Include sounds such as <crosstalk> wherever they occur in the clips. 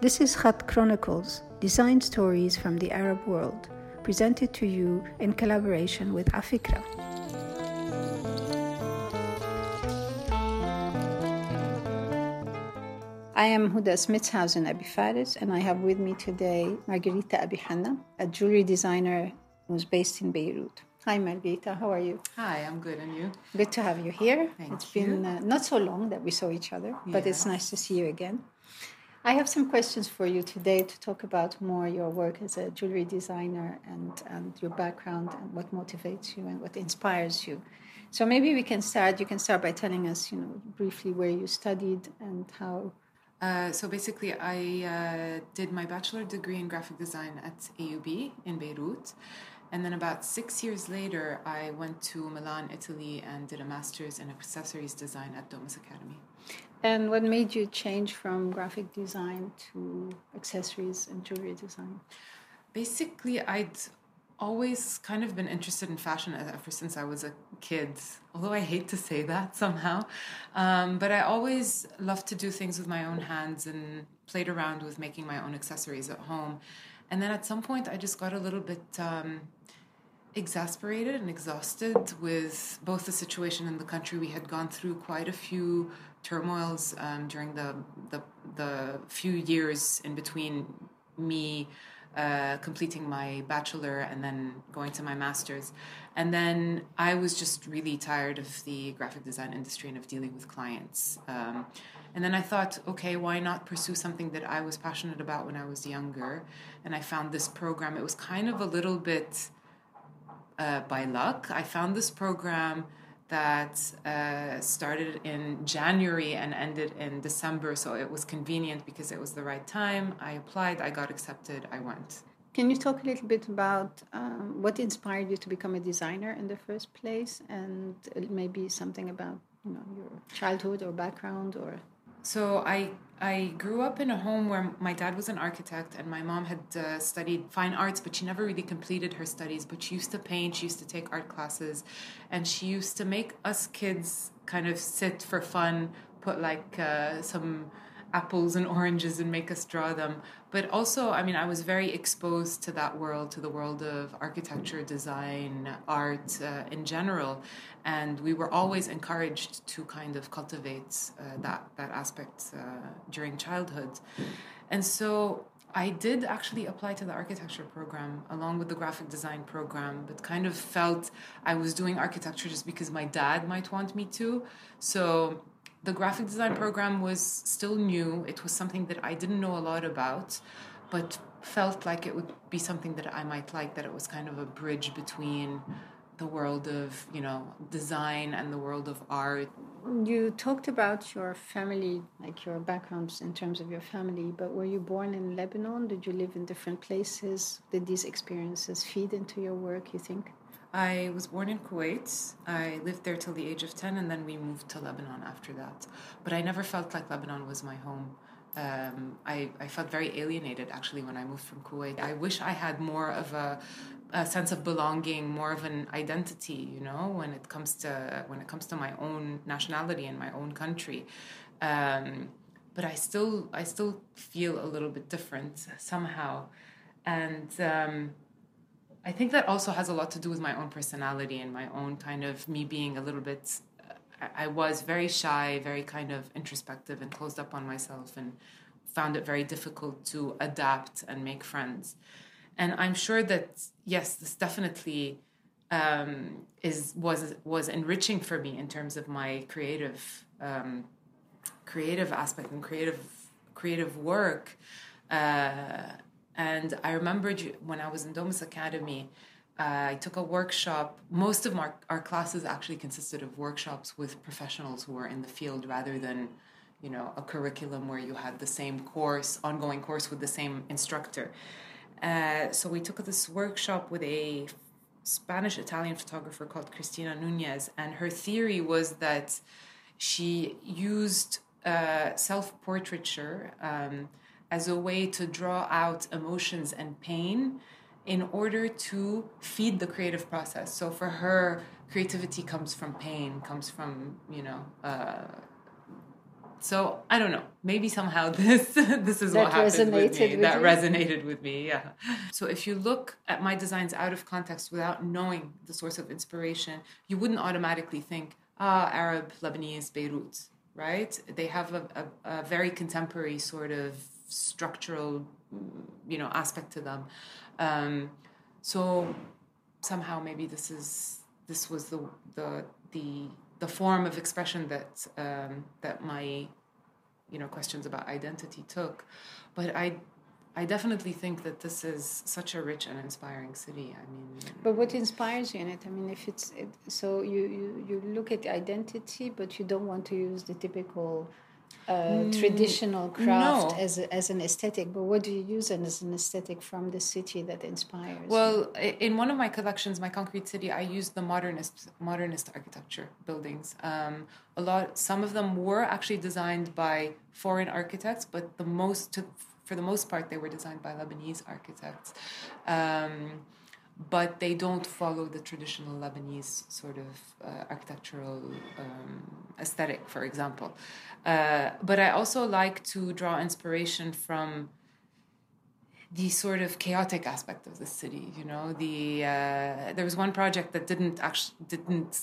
This is Khatt Chronicles, design stories from the Arab world, presented to you in collaboration with Afikra. I am Huda Smitshuijzen Abi Faris, and I have with me today Margarita Abi Hanna, a jewelry designer who's based in Beirut. Hi, Margarita. How are you? Hi, I'm good. And you? Good to have you here. Thank it's you. been uh, not so long that we saw each other, but it's nice to see you again. I have some questions for you today to talk about more your work as a jewelry designer and, and your background and what motivates you and what inspires you. So maybe we can start. You can start by telling us, you know, briefly where you studied and how. Uh, so basically, I uh, did my bachelor degree in graphic design at AUB in Beirut. And then about six years later, I went to Milan, Italy, and did a master's in accessories design at Domus Academy. And what made you change from graphic design to accessories and jewelry design? Basically, I'd always kind of been interested in fashion ever since I was a kid, although I hate to say that <laughs> somehow. Um, but I always loved to do things with my own hands and played around with making my own accessories at home. And then at some point, I just got a little bit um, exasperated and exhausted with both the situation in the country. We had gone through quite a few turmoils um, during the, the the few years in between me uh, completing my bachelor and then going to my master's. And then I was just really tired of the graphic design industry and of dealing with clients. Um, and then I thought, okay, why not pursue something that I was passionate about when I was younger? And I found this program. It was kind of a little bit uh, by luck. I found this program that uh, started in January and ended in December. So it was convenient because it was the right time. I applied, I got accepted, I went. Can you talk a little bit about um, what inspired you to become a designer in the first place, and maybe something about you know your childhood or background or So I I grew up in a home where my dad was an architect and my mom had uh, studied fine arts, but she never really completed her studies. But she used to paint, she used to take art classes, and she used to make us kids kind of sit for fun, put like uh, some apples and oranges and make us draw them. But also, I mean, I was very exposed to that world, to the world of architecture, design, art uh, in general, and we were always encouraged to kind of cultivate uh, that that aspect uh, during childhood. And so I did actually apply to the architecture program along with the graphic design program, but kind of felt I was doing architecture just because my dad might want me to. So the graphic design program was still new. It was something that I didn't know a lot about, but felt like it would be something that I might like, that it was kind of a bridge between the world of, you know, design and the world of art. you talked about your family, like your backgrounds in terms of your family. But were you born in Lebanon? Did you live in different places? Did these experiences feed into your work? You think? I was born in Kuwait. I lived there till the age of 10, and then we moved to Lebanon after that. But I never felt like Lebanon was my home. Um, I, I felt very alienated actually when I moved from Kuwait. I wish I had more of a, a sense of belonging, more of an identity, you know, when it comes to when it comes to my own nationality and my own country. Um, but I still I still feel a little bit different somehow, and. Um, I think that also has a lot to do with my own personality and my own kind of me being a little bit. I I was very shy, very kind of introspective and closed up on myself, and found it very difficult to adapt and make friends. And I'm sure that yes, this definitely um, is was was enriching for me in terms of my creative um, creative aspect and creative creative work. Uh, and I remembered when I was in Domus Academy, uh, I took a workshop. Most of our, our classes actually consisted of workshops with professionals who were in the field rather than, you know, a curriculum where you had the same course, ongoing course with the same instructor. Uh, so we took this workshop with a Spanish Italian photographer called Cristina Nunez, and her theory was that she used uh, self portraiture um, as a way to draw out emotions and pain in order to feed the creative process. So for her, creativity comes from pain, comes from, you know, uh, so I don't know. Maybe somehow <laughs> this this is That what happened with resonated me. with that you? resonated with me. Yeah. So if you look at my designs out of context without knowing the source of inspiration, you wouldn't automatically think, ah, Arab, Lebanese, Beirut, right? They have a, a, a very contemporary sort of structural, you know, aspect to them. Um, so somehow maybe this is this was the the the the form of expression that um, that my you know questions about identity took but i i definitely think that this is such a rich and inspiring city i mean But what inspires you in it? I mean, if it's it, so, you, you you look at identity, but you don't want to use the typical uh, traditional craft no. as a, as an aesthetic. But what do you use as an aesthetic from the city that inspires? well i- in one of my collections my concrete city i used the modernist modernist architecture buildings um, a lot some of them were actually designed by foreign architects but the most to, for the most part they were designed by lebanese architects um, but they don't follow the traditional Lebanese sort of uh, architectural um, aesthetic, for example. Uh, but I also like to draw inspiration from the sort of chaotic aspect of the city. You know, the uh, there was one project that didn't actually didn't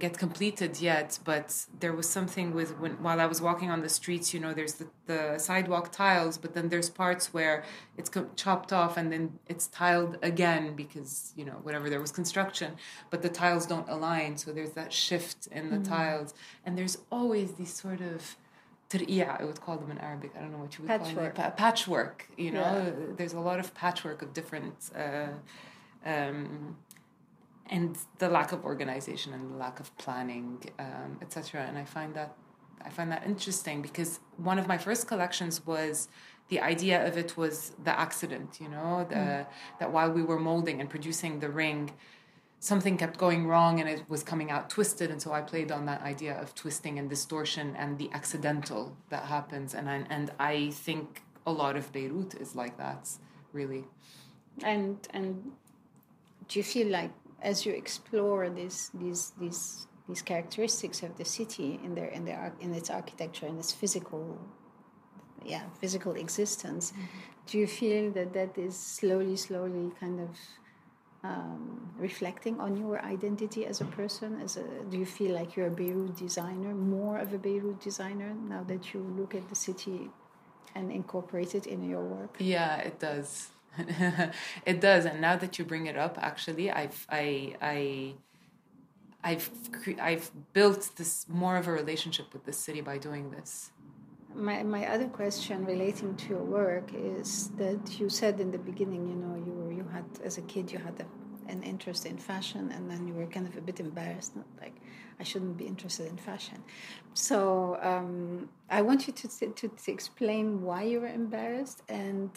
get completed yet, but there was something with when while I was walking on the streets. You know, there's the, the sidewalk tiles, but then there's parts where it's co- chopped off and then it's tiled again because you know whatever there was construction, but the tiles don't align. So there's that shift in the tiles, and there's always these sort of yeah, I would call them in Arabic. I don't know what you would call Patchwork. them. Pa- patchwork. You know, Yeah. there's a lot of patchwork of different, uh, um, and the lack of organization and the lack of planning, um, etc. And I find that I find that interesting because one of my first collections was the idea of it was the accident. You know, the, that while we were molding and producing the ring. Something kept going wrong and it was coming out twisted, and so I played on that idea of twisting and distortion and the accidental that happens. And I, and I think a lot of Beirut is like that, really. and and do you feel like as you explore these these these these characteristics of the city in their in their in its architecture and its physical yeah physical existence do you feel that that is slowly slowly kind of um, reflecting on your identity as a person? As a do you feel like you're a beirut designer more of a beirut designer now that you look at the city and incorporate it in your work? Yeah, it does. <laughs> it does. And now that you bring it up, actually, I've I I I've cre- I've built this more of a relationship with the city by doing this. My, my other question relating to your work is that you said in the beginning, you know, you were, you had as a kid you had a, an interest in fashion, and then you were kind of a bit embarrassed, like I shouldn't be interested in fashion. So um, I want you to, to to explain why you were embarrassed and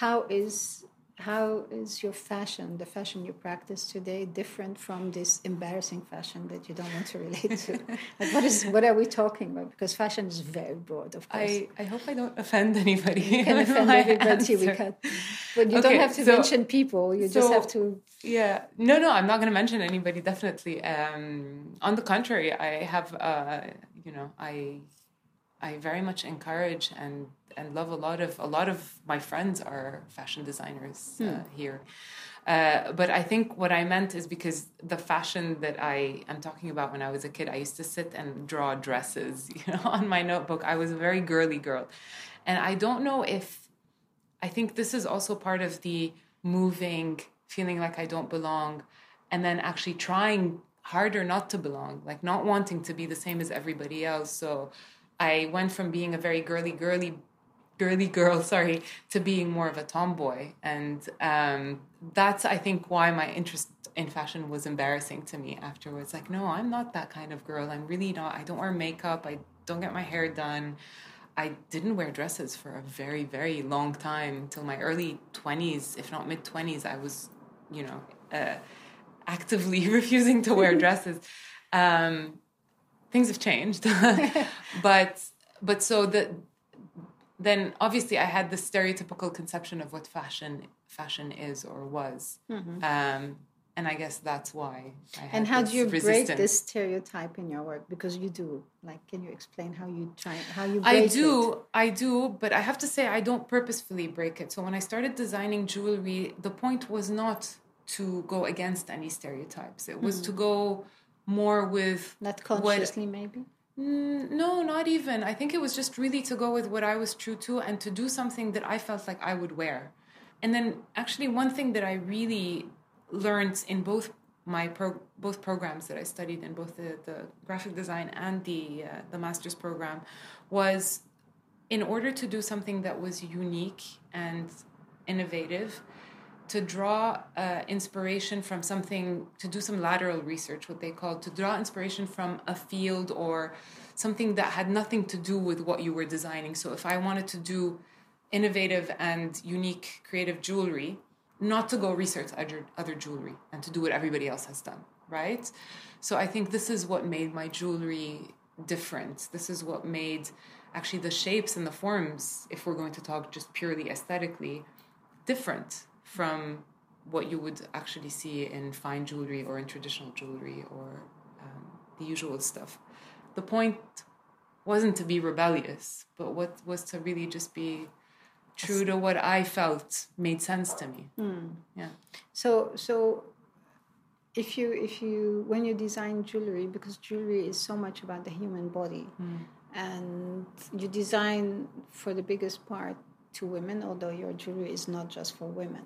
how is how is your fashion, the fashion you practice today, different from this embarrassing fashion that you don't want to relate to? <laughs> like what is what are we talking about? Because fashion is very broad, of course. I, I hope I don't offend anybody. you can <laughs> offend everybody. We can, but you Okay, don't have to so- mention people. You just have to. Yeah, no, no, I'm not going to mention anybody. Definitely. Um, on the contrary, I have, uh, you know, I, I very much encourage and and love a lot of a lot of my friends are fashion designers uh, here. Uh, but I think what I meant is because the fashion that I am talking about when I was a kid, I used to sit and draw dresses, <laughs> you know, on my notebook. I was a very girly girl, and I don't know if I think this is also part of the moving, feeling like I don't belong, and then actually trying harder not to belong, like not wanting to be the same as everybody else. So I went from being a very girly, girly, girly girl, <laughs> sorry, to being more of a tomboy. And um, that's, I think, why my interest in fashion was embarrassing to me afterwards. Like, no, I'm not that kind of girl. I'm really not. I don't wear makeup. I don't get my hair done. I didn't wear dresses for a very, very long time till my early 20s, if not mid 20s. I was, you know, uh, actively <laughs> refusing to wear <laughs> dresses. Um, things have changed, <laughs> but but so the then obviously I had the stereotypical conception of what fashion fashion is or was, um, and I guess that's why. I and how this do you break this stereotype in your work? Because you do. Like, can you explain how you try how you? I do, it? I do, but I have to say I don't purposefully break it. So when I started designing jewelry, the point was not to go against any stereotypes. It was to go more with Not what- consciously, maybe. Mm, no, not even. I think it was just really to go with what I was true to and to do something that I felt like I would wear. And then actually one thing that I really learned in both my pro- both programs that I studied in both the, the graphic design and the uh, the master's program was in order to do something that was unique and innovative to draw uh, inspiration from something to do some lateral research what they call to draw inspiration from a field or something that had nothing to do with what you were designing. So if i wanted to do innovative and unique creative jewelry not to go research other, other jewelry and to do what everybody else has done right? So i think this is what made my jewelry different. This is what made actually the shapes and the forms if we're going to talk just purely aesthetically different from what you would actually see in fine jewelry or in traditional jewelry or um, the usual stuff. The point wasn't to be rebellious, but what was to really just be true to what I felt made sense to me. Yeah. So, so if you if you when you design jewelry, because jewelry is so much about the human body, and you design for the biggest part to women, although your jewelry is not just for women.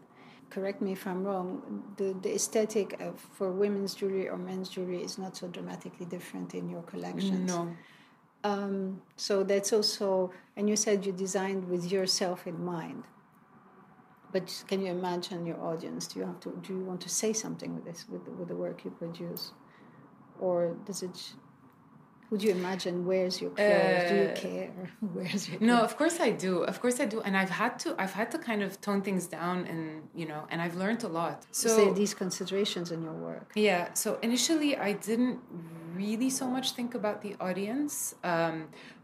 Correct me if I'm wrong. The the aesthetic of for women's jewelry or men's jewelry is not so dramatically different in your collections. No. Um, so that's also, and you said you designed with yourself in mind. But can you imagine your audience? Do you have to? Do you want to say something with this, with the, with the work you produce, or does it? Do you imagine where's your clothes? do you Uh, care <laughs> who wears your No, of course I do. Of course I do. And I've had to I've had to kind of tone things down and you know, and I've learned a lot. So So these considerations in your work. Yeah. So initially, I didn't really so much think about the audience, um,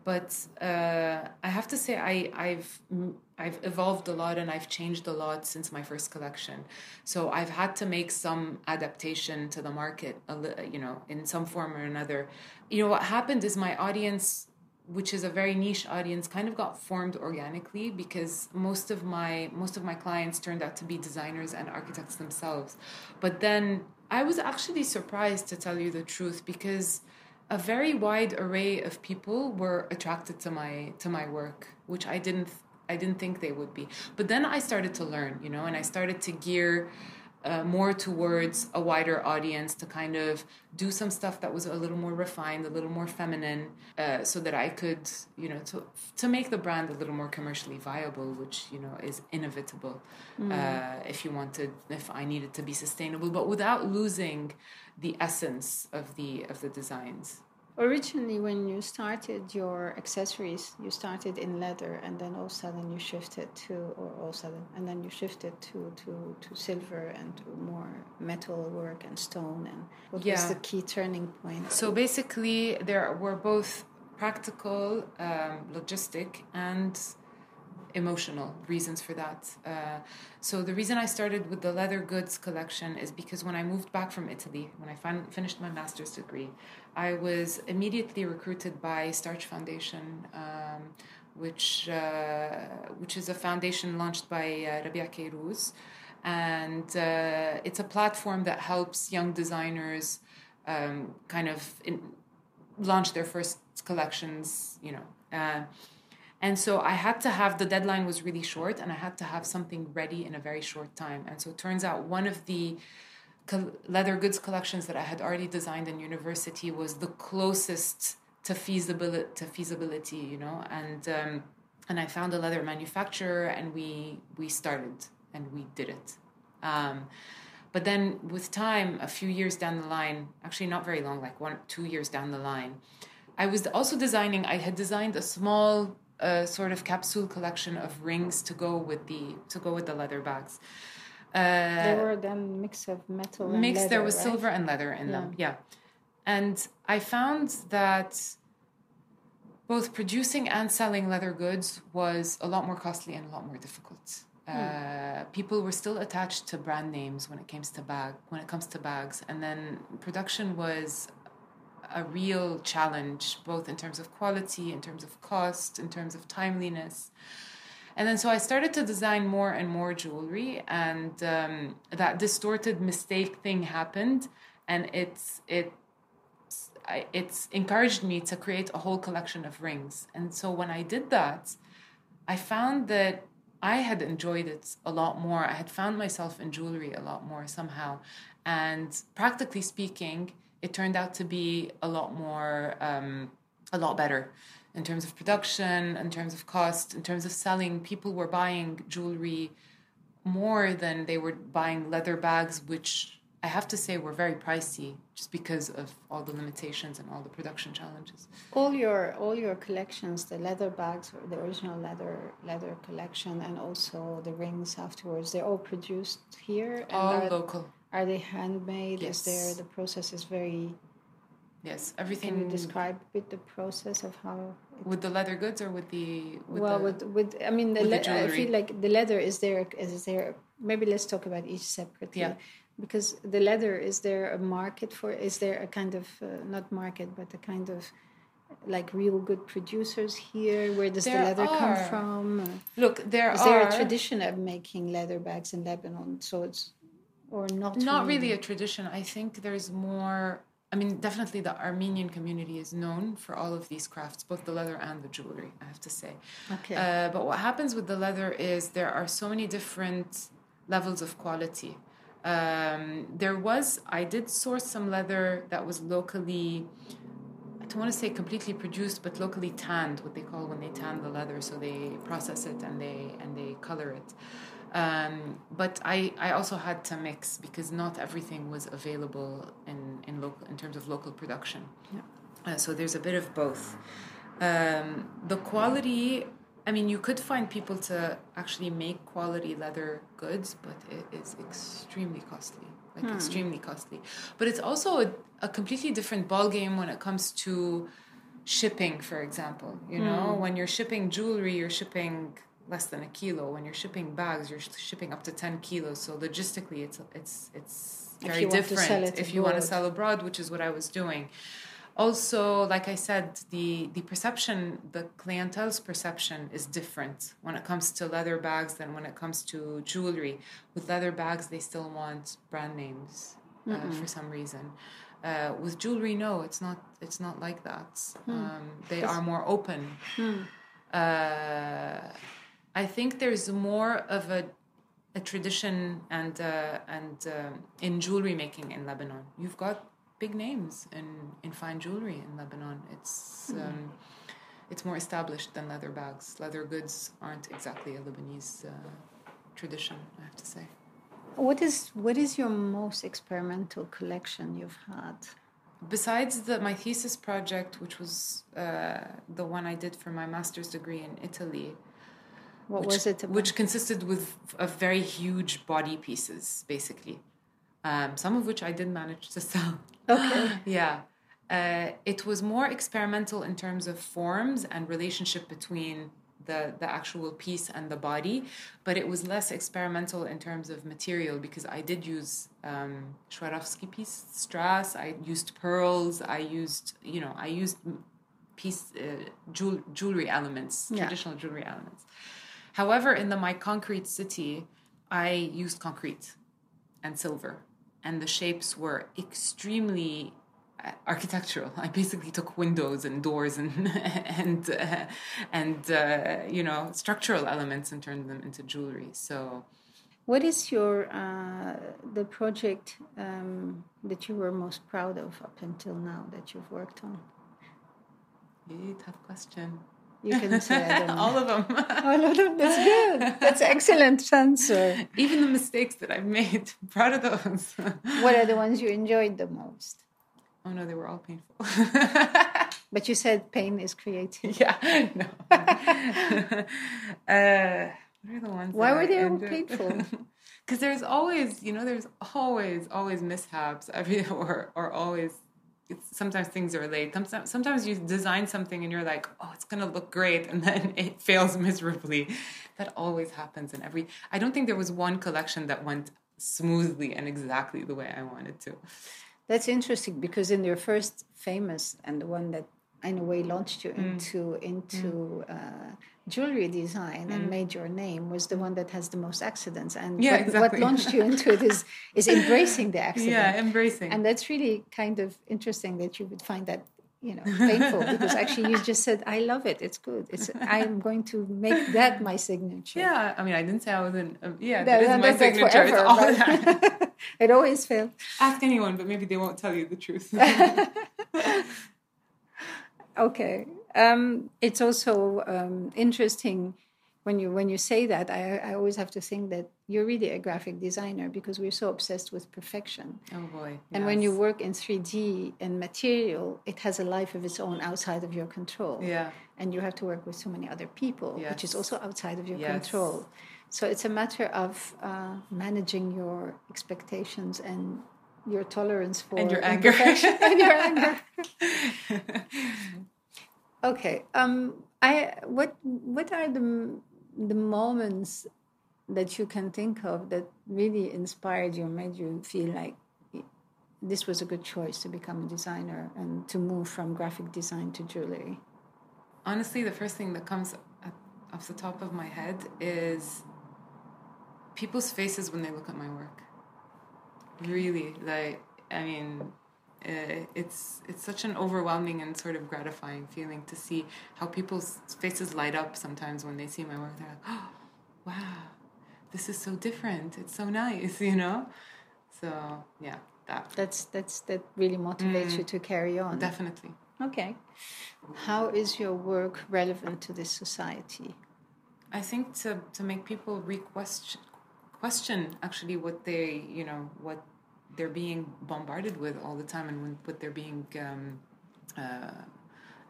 but uh, I have to say I, I've I've evolved a lot and I've changed a lot since my first collection. So I've had to make some adaptation to the market, you know, in some form or another. You know what happened is my audience which is a very niche audience kind of got formed organically because most of my most of my clients turned out to be designers and architects themselves but then i was actually surprised to tell you the truth because a very wide array of people were attracted to my to my work which i didn't i didn't think they would be but then i started to learn you know and i started to gear uh, more towards a wider audience to kind of do some stuff that was a little more refined, a little more feminine, uh, so that I could, you know, to to make the brand a little more commercially viable, which you know is inevitable uh, if you wanted, if I needed to be sustainable, but without losing the essence of the of the designs. Originally, when you started your accessories, you started in leather, and then all of a sudden you shifted to, or all of a sudden, and then you shifted to to, to silver and to more metal work and stone. And what was Yeah. the key turning point? So basically, there were both practical, um, logistic, and emotional reasons for that. Uh, so the reason I started with the leather goods collection is because when I moved back from Italy, when I fin- finished my master's degree, I was immediately recruited by Starch Foundation, um, which uh, which is a foundation launched by uh, Rabih Kayrouz, and uh, it's a platform that helps young designers um, kind of in, launch their first collections, you know. Uh, and so I had to have the deadline was really short, and I had to have something ready in a very short time. And so it turns out one of the leather goods collections that I had already designed in university was the closest to feasibility, to feasibility, you know. And um, and I found a leather manufacturer, and we we started and we did it. Um, but then with time, a few years down the line, actually not very long, like one two years down the line, I was also designing. I had designed a small uh, sort of capsule collection of rings to go with the to go with the leather bags. Uh, They were then mix of metal and mixed. there was right? silver and leather in them. Yeah, and I found that both producing and selling leather goods was a lot more costly and a lot more difficult. Uh, people were still attached to brand names when it comes to bag when it comes to bags, and then production was a real challenge, both in terms of quality, in terms of cost, in terms of timeliness. And then so I started to design more and more jewelry, and um, that distorted mistake thing happened, and it's it it's encouraged me to create a whole collection of rings. And so when I did that, I found that I had enjoyed it a lot more. I had found myself in jewelry a lot more somehow. And practically speaking, it turned out to be a lot more, um, a lot better in terms of production, in terms of cost, in terms of selling. People were buying jewelry more than they were buying leather bags, which I have to say were very pricey just because of all the limitations and all the production challenges. All your all your collections, the leather bags, the original leather leather collection, and also the rings afterwards, they're all produced here. all are, local. Are they handmade? Yes. Is there the process is very? Yes, everything. Can you describe with the process of how? with the leather goods or with the with well, the, with with I mean, the, with the I feel like the leather is there. Is there? Maybe let's talk about each separately. Yeah. Because the leather, is there a market for? Is there a kind of uh, not market, but a kind of like real good producers here? Where does There the leather come from? Look there Is are there a tradition of making leather bags in Lebanon? So it's or not? not really a tradition. I think there's more. I mean, definitely the Armenian community is known for all of these crafts, both the leather and the jewelry. I have to say. Okay. Uh, but what happens with the leather is there are so many different levels of quality. Um, there was, I did source some leather that was locally, I don't want to say completely produced, but locally tanned, what they call when they tan the leather. So they process it and they and they color it. Um, but I, I also had to mix because not everything was available in, in local in terms of local production. Yeah. Uh, so there's a bit of both. Um, the quality, I mean, you could find people to actually make quality leather goods, but it is extremely costly, like extremely costly. But it's also a, a completely different ballgame when it comes to shipping, for example. You know, when you're shipping jewelry, you're shipping less than a kilo. When you're shipping bags, you're shipping up to ten kilos. So logistically, it's it's it's very you want to different if you want to sell abroad, which is what I was doing. Also, like I said, the the perception, the clientele's perception is different when it comes to leather bags than when it comes to jewelry. With leather bags, they still want brand names uh, for some reason. Uh, with jewelry, no, it's not. It's not like that. Um, they are more open. Uh, I think there's more of a a tradition and uh, and um in jewelry making in Lebanon. You've got big names in in fine jewelry in Lebanon. It's um, it's more established than leather bags. Leather goods aren't exactly a Lebanese uh, tradition, I have to say. What is what is your most experimental collection you've had? Besides the my thesis project, which was uh, the one I did for my master's degree in Italy, What which, was it about? which consisted with of very huge body pieces, basically. Um, some of which I did manage to sell. <laughs> Okay. <gasps> yeah. Uh, it was more experimental in terms of forms and relationship between the, the actual piece and the body, but it was less experimental in terms of material because I did use um, Swarovski piece strass, I used pearls, I used, you know, I used piece uh, jewel, jewelry elements, Yeah. traditional jewelry elements. However, in the My Concrete City, I used concrete and silver, and the shapes were extremely uh, architectural. I basically took windows and doors and <laughs> and uh, and uh, you know structural elements and turned them into jewelry. So What is your uh, the project um, that you were most proud of up until now that you've worked on? eh, tough question. You can say I. <laughs> All of them. All of them. That's good. That's excellent answer. Even the mistakes that I've made. Proud of those. What are the ones you enjoyed the most? oh no, they were all painful. <laughs> But you said pain is creative. yeah, <laughs> no. uh, what are the ones? Why were I they all painful? Because there's always, you know, there's always, always mishaps. Every or or always sometimes things are late. Sometimes, sometimes you design something and you're like, oh, it's gonna look great, and then <laughs> it fails miserably. That always happens in every. I don't think there was one collection that went smoothly and exactly the way I wanted to. That's interesting because in your first famous and the one that in a way launched you Mm. into into uh, jewelry design and made your name was the one that has the most accidents and Mm. Yeah, what, exactly. what launched you into it is <laughs> is embracing the accident Yeah, embracing. and that's really kind of interesting that you would find that you know painful because actually you just said i love it it's good it's i'm going to make that my signature yeah, I mean, I didn't say I wasn't. Um, yeah, That- that is my signature. It's forever, all but that. <laughs> it always fails Ask anyone, but maybe they won't tell you the truth. <laughs> Okay. Um, it's also um, interesting when you when you say that. I, I always have to think that you're really a graphic designer because we're so obsessed with perfection. oh boy. And when you work in 3D and material, it has a life of its own outside of your control. Yeah. And you have to work with so many other people, which is also outside of your Yes. control. So it's a matter of uh, managing your expectations and your tolerance for And your anger. <laughs> and your anger. <laughs> Okay. Um, I what what are the the moments that you can think of that really inspired you, made you feel like this was a good choice to become a designer and to move from graphic design to jewelry? Honestly, the first thing that comes off the top of my head is people's faces when they look at my work. Really, like I mean, uh, it's it's such an overwhelming and sort of gratifying feeling to see how people's faces light up sometimes when they see my work. They're like, "Oh, wow, this is so different. It's so nice," <laughs> you know. So yeah, that That's that's that really motivates you to carry on. definitely. Okay. How is your work relevant to this society? I think to to make people re-question question actually what they you know what they're being bombarded with all the time and what they're being um, uh,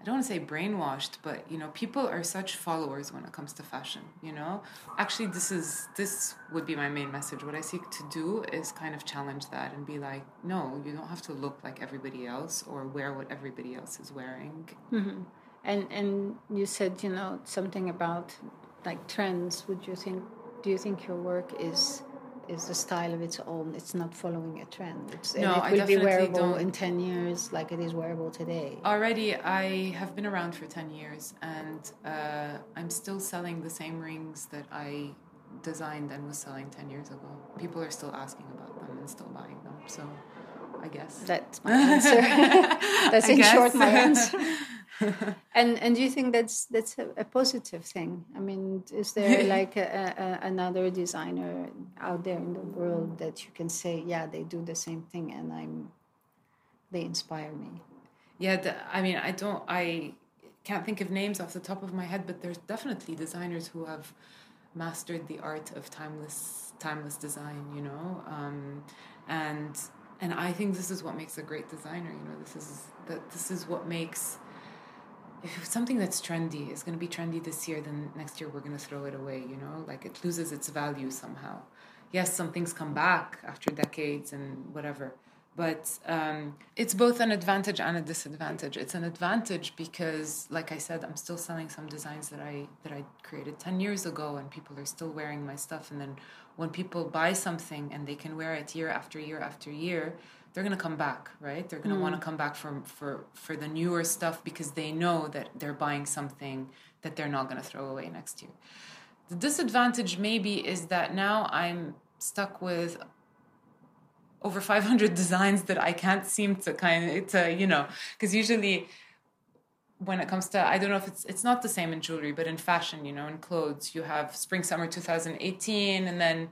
I don't want to say brainwashed, but you know, people are such followers when it comes to fashion. You know, actually, this is this would be my main message. What I seek to do is kind of challenge that and be like, no, you don't have to look like everybody else or wear what everybody else is wearing. Mm-hmm. And and you said you know something about like trends. Would you think? Do you think your work is is a style of its own? It's not following a trend. It's, No, it will be wearable don't. in ten years, like it is wearable today. Already, I have been around for 10 years and uh, I'm still selling the same rings that I designed and was selling 10 years ago. People are still asking about them and still buying them. So I guess. That's my answer. <laughs> that's I in short guess. my answer. <laughs> <laughs> and and do you think that's that's a, a positive thing? I mean, is there <laughs> like a, a, another designer out there in the world that you can say, yeah, they do the same thing, and I'm they inspire me. Yeah, the, I mean, I don't, I can't think of names off the top of my head, but there's definitely designers who have mastered the art of timeless, timeless design. You know, um, and and I think this is what makes a great designer. You know, this is that this is what makes if something that's trendy is going to be trendy this year, then next year we're going to throw it away. You know, like it loses its value somehow. Yes, some things come back after decades and whatever but um, it's both an advantage and a disadvantage. It's an advantage because, like I said, I'm still selling some designs that I that I created ten years ago, and people are still wearing my stuff. And then when people buy something and they can wear it year after year after year, they're gonna come back, right? They're gonna want to hmm. come back for for for the newer stuff because they know that they're buying something that they're not gonna throw away next year. The disadvantage maybe is that now I'm stuck with over 500 <laughs> designs that I can't seem to kind of to you know because usually when it comes to I don't know if it's it's not the same in jewelry but in fashion you know in clothes you have spring summer 2018 and then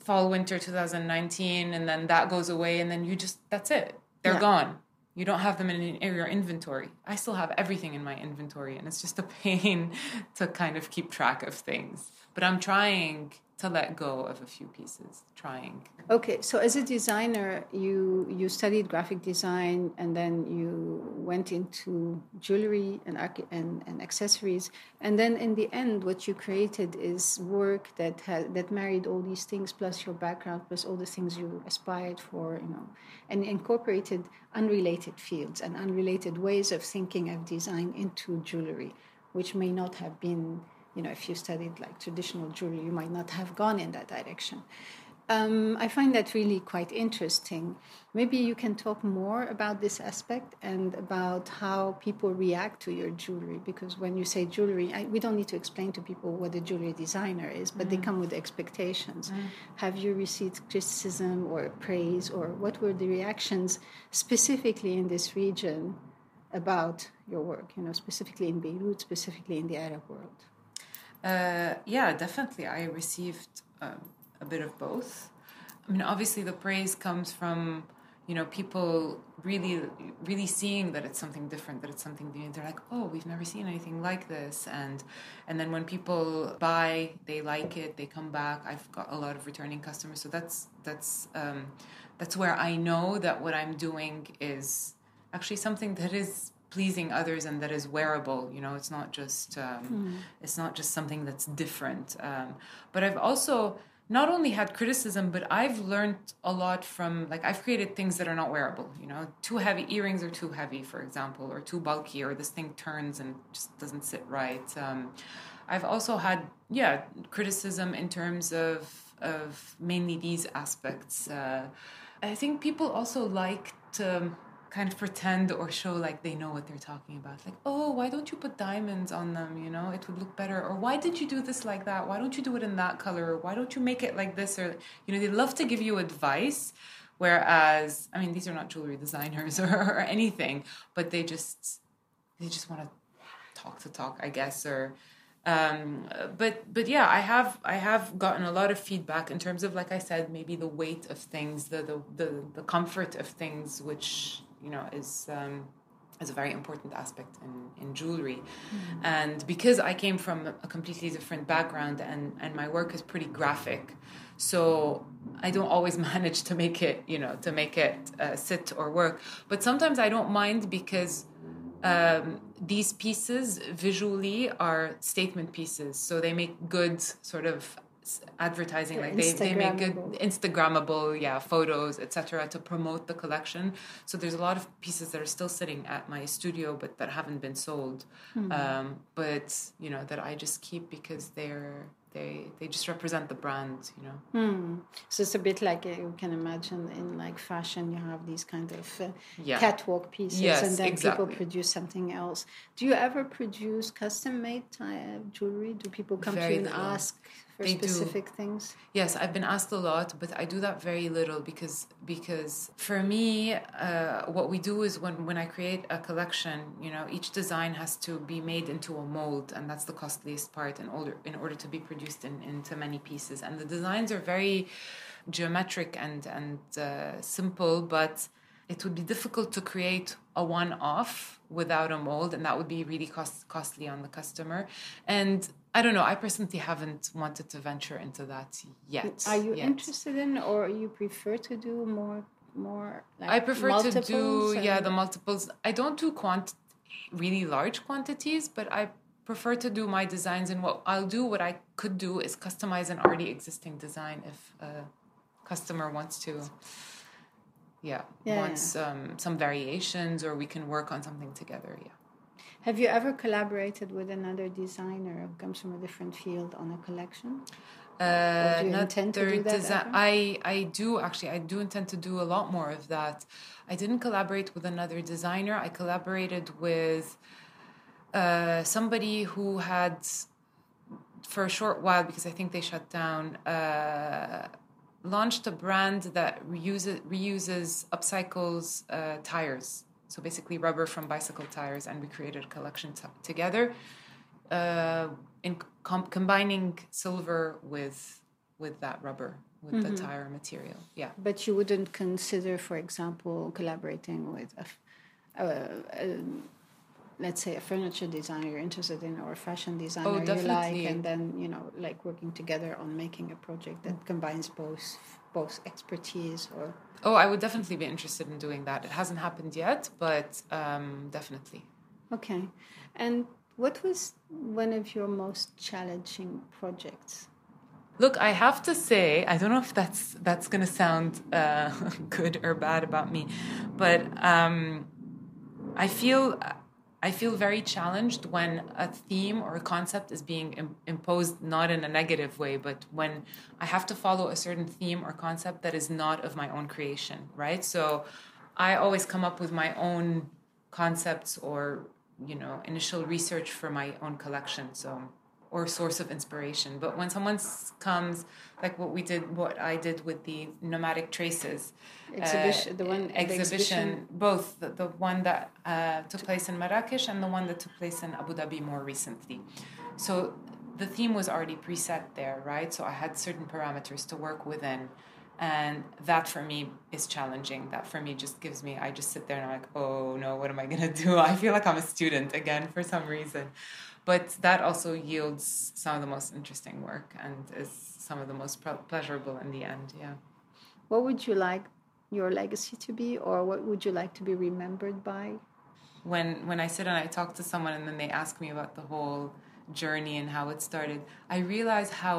fall winter 2019 and then that goes away and then you just that's it. They're Yeah. gone. You don't have them in, in your inventory. I still have everything in my inventory and it's just a <laughs> pain to kind of keep track of things. But I'm trying to let go of a few pieces, trying. Okay, so as a designer, you you studied graphic design and then you went into jewelry and and, and accessories, and then in the end, what you created is work that had that married all these things plus your background plus all the things you aspired for, you know, and incorporated unrelated fields and unrelated ways of thinking of design into jewelry, which may not have been you know, if you studied like traditional jewelry, you might not have gone in that direction. Um, I find that really quite interesting. Maybe you can talk more about this aspect and about how people react to your jewelry. Because when you say jewelry, I, we don't need to explain to people what a jewelry designer is, but mm. they come with expectations. Mm. Have you received criticism or praise, or what were the reactions specifically in this region about your work? You know, specifically in Beirut, specifically in the Arab world. Uh, yeah, definitely. I received um, a bit of both. I mean, obviously, the praise comes from you know people really really seeing that it's something different that it's something new they're like oh we've never seen anything like this and and then when people buy they like it they come back i've got a lot of returning customers so that's that's um, that's where i know that what i'm doing is actually something that is pleasing others and that is wearable you know it's not just um, mm. it's not just something that's different um, but i've also not only had criticism but i've learned a lot from like i've created things that are not wearable you know too heavy earrings are too heavy for example or too bulky or this thing turns and just doesn't sit right um, i've also had yeah criticism in terms of of mainly these aspects uh, i think people also like to kind of pretend or show like they know what they're talking about. Like, oh, why don't you put diamonds on them? You know, it would look better. Or why did you do this like that? Why don't you do it in that color? Or why don't you make it like this? Or, you know, they love to give you advice. Whereas, I mean, these are not jewelry designers <laughs> or, or anything, but they just, they just want to talk to talk, I guess, or, um, but but yeah i have i have gotten a lot of feedback in terms of like i said maybe the weight of things the the the, the comfort of things which you know is um, is a very important aspect in, in jewelry. Mm-hmm. and because i came from a completely different background and and my work is pretty graphic so i don't always <laughs> manage to make it you know to make it uh, sit or work. But sometimes i don't mind because um, these pieces visually are statement pieces. So they make good sort of advertising like they, they make good instagrammable yeah photos etc to promote the collection so there's a lot of pieces that are still sitting at my studio but that haven't been sold mm-hmm. um, but you know that i just keep because they're they they just represent the brand you know mm. so it's a bit like uh, you can imagine in like fashion you have these kind of uh, yeah. catwalk pieces yes, and then exactly. people produce something else do you ever produce custom made uh, jewelry do people come Very to you and little. ask for they specific do. things? Yes, I've been asked a lot, but I do that very little because because for me, uh, what we do is when when I create a collection, you know, each design has to be made into a mold, and that's the costliest part in order in order to be produced in, into many pieces. And the designs are very geometric and and uh, simple, but it would be difficult to create a one-off without a mold and that would be really cost, costly on the customer and i don't know i personally haven't wanted to venture into that yet are you yet. interested in or you prefer to do more more like i prefer to do and... yeah the multiples i don't do quant really large quantities but i prefer to do my designs and what i'll do what i could do is customize an already existing design if a customer wants to yeah, yeah wants. Um, some variations or we can work on something together yeah have you ever collaborated with another designer who comes from a different field on a collection? Uh, you intend to do that desi- I, I do actually I do intend to do a lot more of that. I didn't collaborate with another designer. I collaborated with uh, somebody who had for a short while because I think they shut down uh, launched a brand that reuses, reuses upcycles uh, tires. So basically, rubber from bicycle tires, and we created a collection t- together, uh, in com- combining silver with with that rubber with mm-hmm. the tire material. Yeah. But you wouldn't consider, for example, collaborating with a, a, a let's say a furniture designer you're interested in or a fashion designer Oh, you like and then you know like working together on making a project that combines both both expertise or Oh, I would definitely be interested in doing that. It hasn't happened yet, but um, definitely. okay and what was one of your most challenging projects Look, I have to say, I don't know if that's that's going to sound uh, <laughs> good or bad about me, but um, I feel I feel very challenged when a theme or a concept is being Im- imposed not in a negative way, but when I have to follow a certain theme or concept that is not of my own creation, right? So I always come up with my own concepts or you know initial research for my own collection. So or source of inspiration. But when someone comes, like what we did, what I did with the nomadic traces Exhibition- the one- exhibition, exhibition- both the, the one that uh, took place in Marrakesh and the one that took place in Abu Dhabi more recently. So the theme was already preset there, right? So I had certain parameters to work within. And that for me is challenging. That for me just gives me, I just sit there and I'm like, oh no, what am I going <laughs> to do? I feel like I'm a student again for some reason. But that also yields some of the most interesting work and is some of the most ple- pleasurable in the end. Yeah. what would you like your legacy to be or what would you like to be remembered by when when I sit and I talk to someone and then they ask me about the whole journey and how it started, I realize how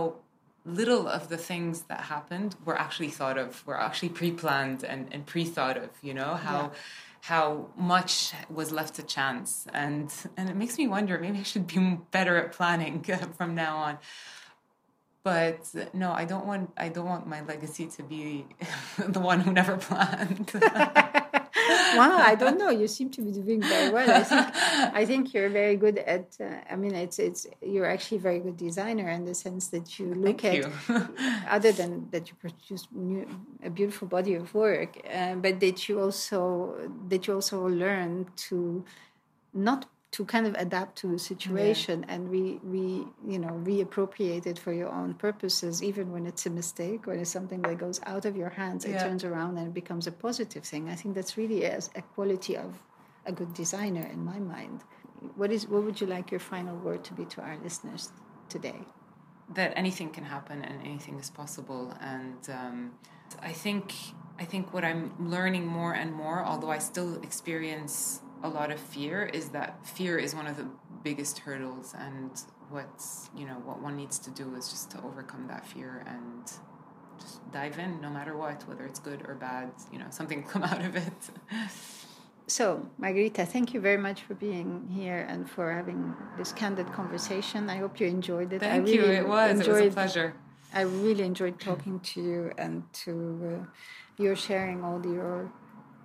little of the things that happened were actually thought of, were actually pre-planned and, and pre-thought of, you know, how Yeah. How much was left to chance. And and it makes me wonder, maybe I should be better at planning <laughs> from now on. But no, I don't want I don't want my legacy to be <laughs> the one who never planned. <laughs> <laughs> wow, I don't know. You seem to be doing very well. I think I think you're very good at. Uh, I mean, it's it's you're actually a very good designer in the sense that you look Thank at you. <laughs> other than that you produce new, a beautiful body of work, uh, but that you also that you also learn to not to kind of adapt to the situation and re, re you know reappropriate it for your own purposes even when it's a mistake or it's something that goes out of your hands it turns around and it becomes a positive thing. I think that's really a, a quality of a good designer in my mind. What is what would you like your final word to be to our listeners today? That anything can happen and anything is possible. And um, i think i think what i'm learning more and more although i still experience a lot of fear is that fear is one of the biggest hurdles and what's you know what one needs to do is just to overcome that fear and just dive in no matter what whether it's good or bad you know something <laughs> come out of it So, Margarita, thank you very much for being here and for having this candid conversation. I hope you enjoyed it. I thank you really it was it was a pleasure I really enjoyed talking to you and to uh, your sharing all your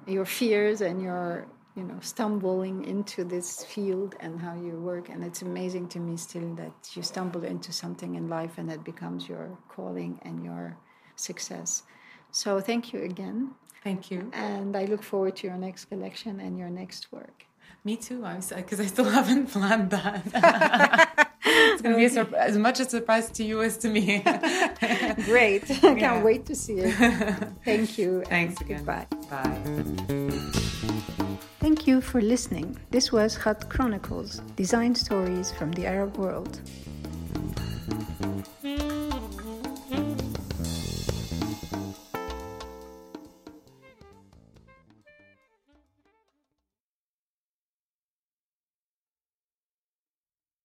your fears and your you know stumbling into this field and how you work. And it's amazing to me still that you stumble into something in life and that becomes your calling and your success. So thank you again, thank you and I look forward to your next collection and your next work. Me too. I'm because I still <laughs> haven't planned that. <laughs> it's going to be a sur- as much a surprise to you as to me. <laughs> Great! I can't Yeah. wait to see it. Thank you. Thanks again. Goodbye. Bye. Thank you for listening. This was Khatt Chronicles, design stories from the Arab world.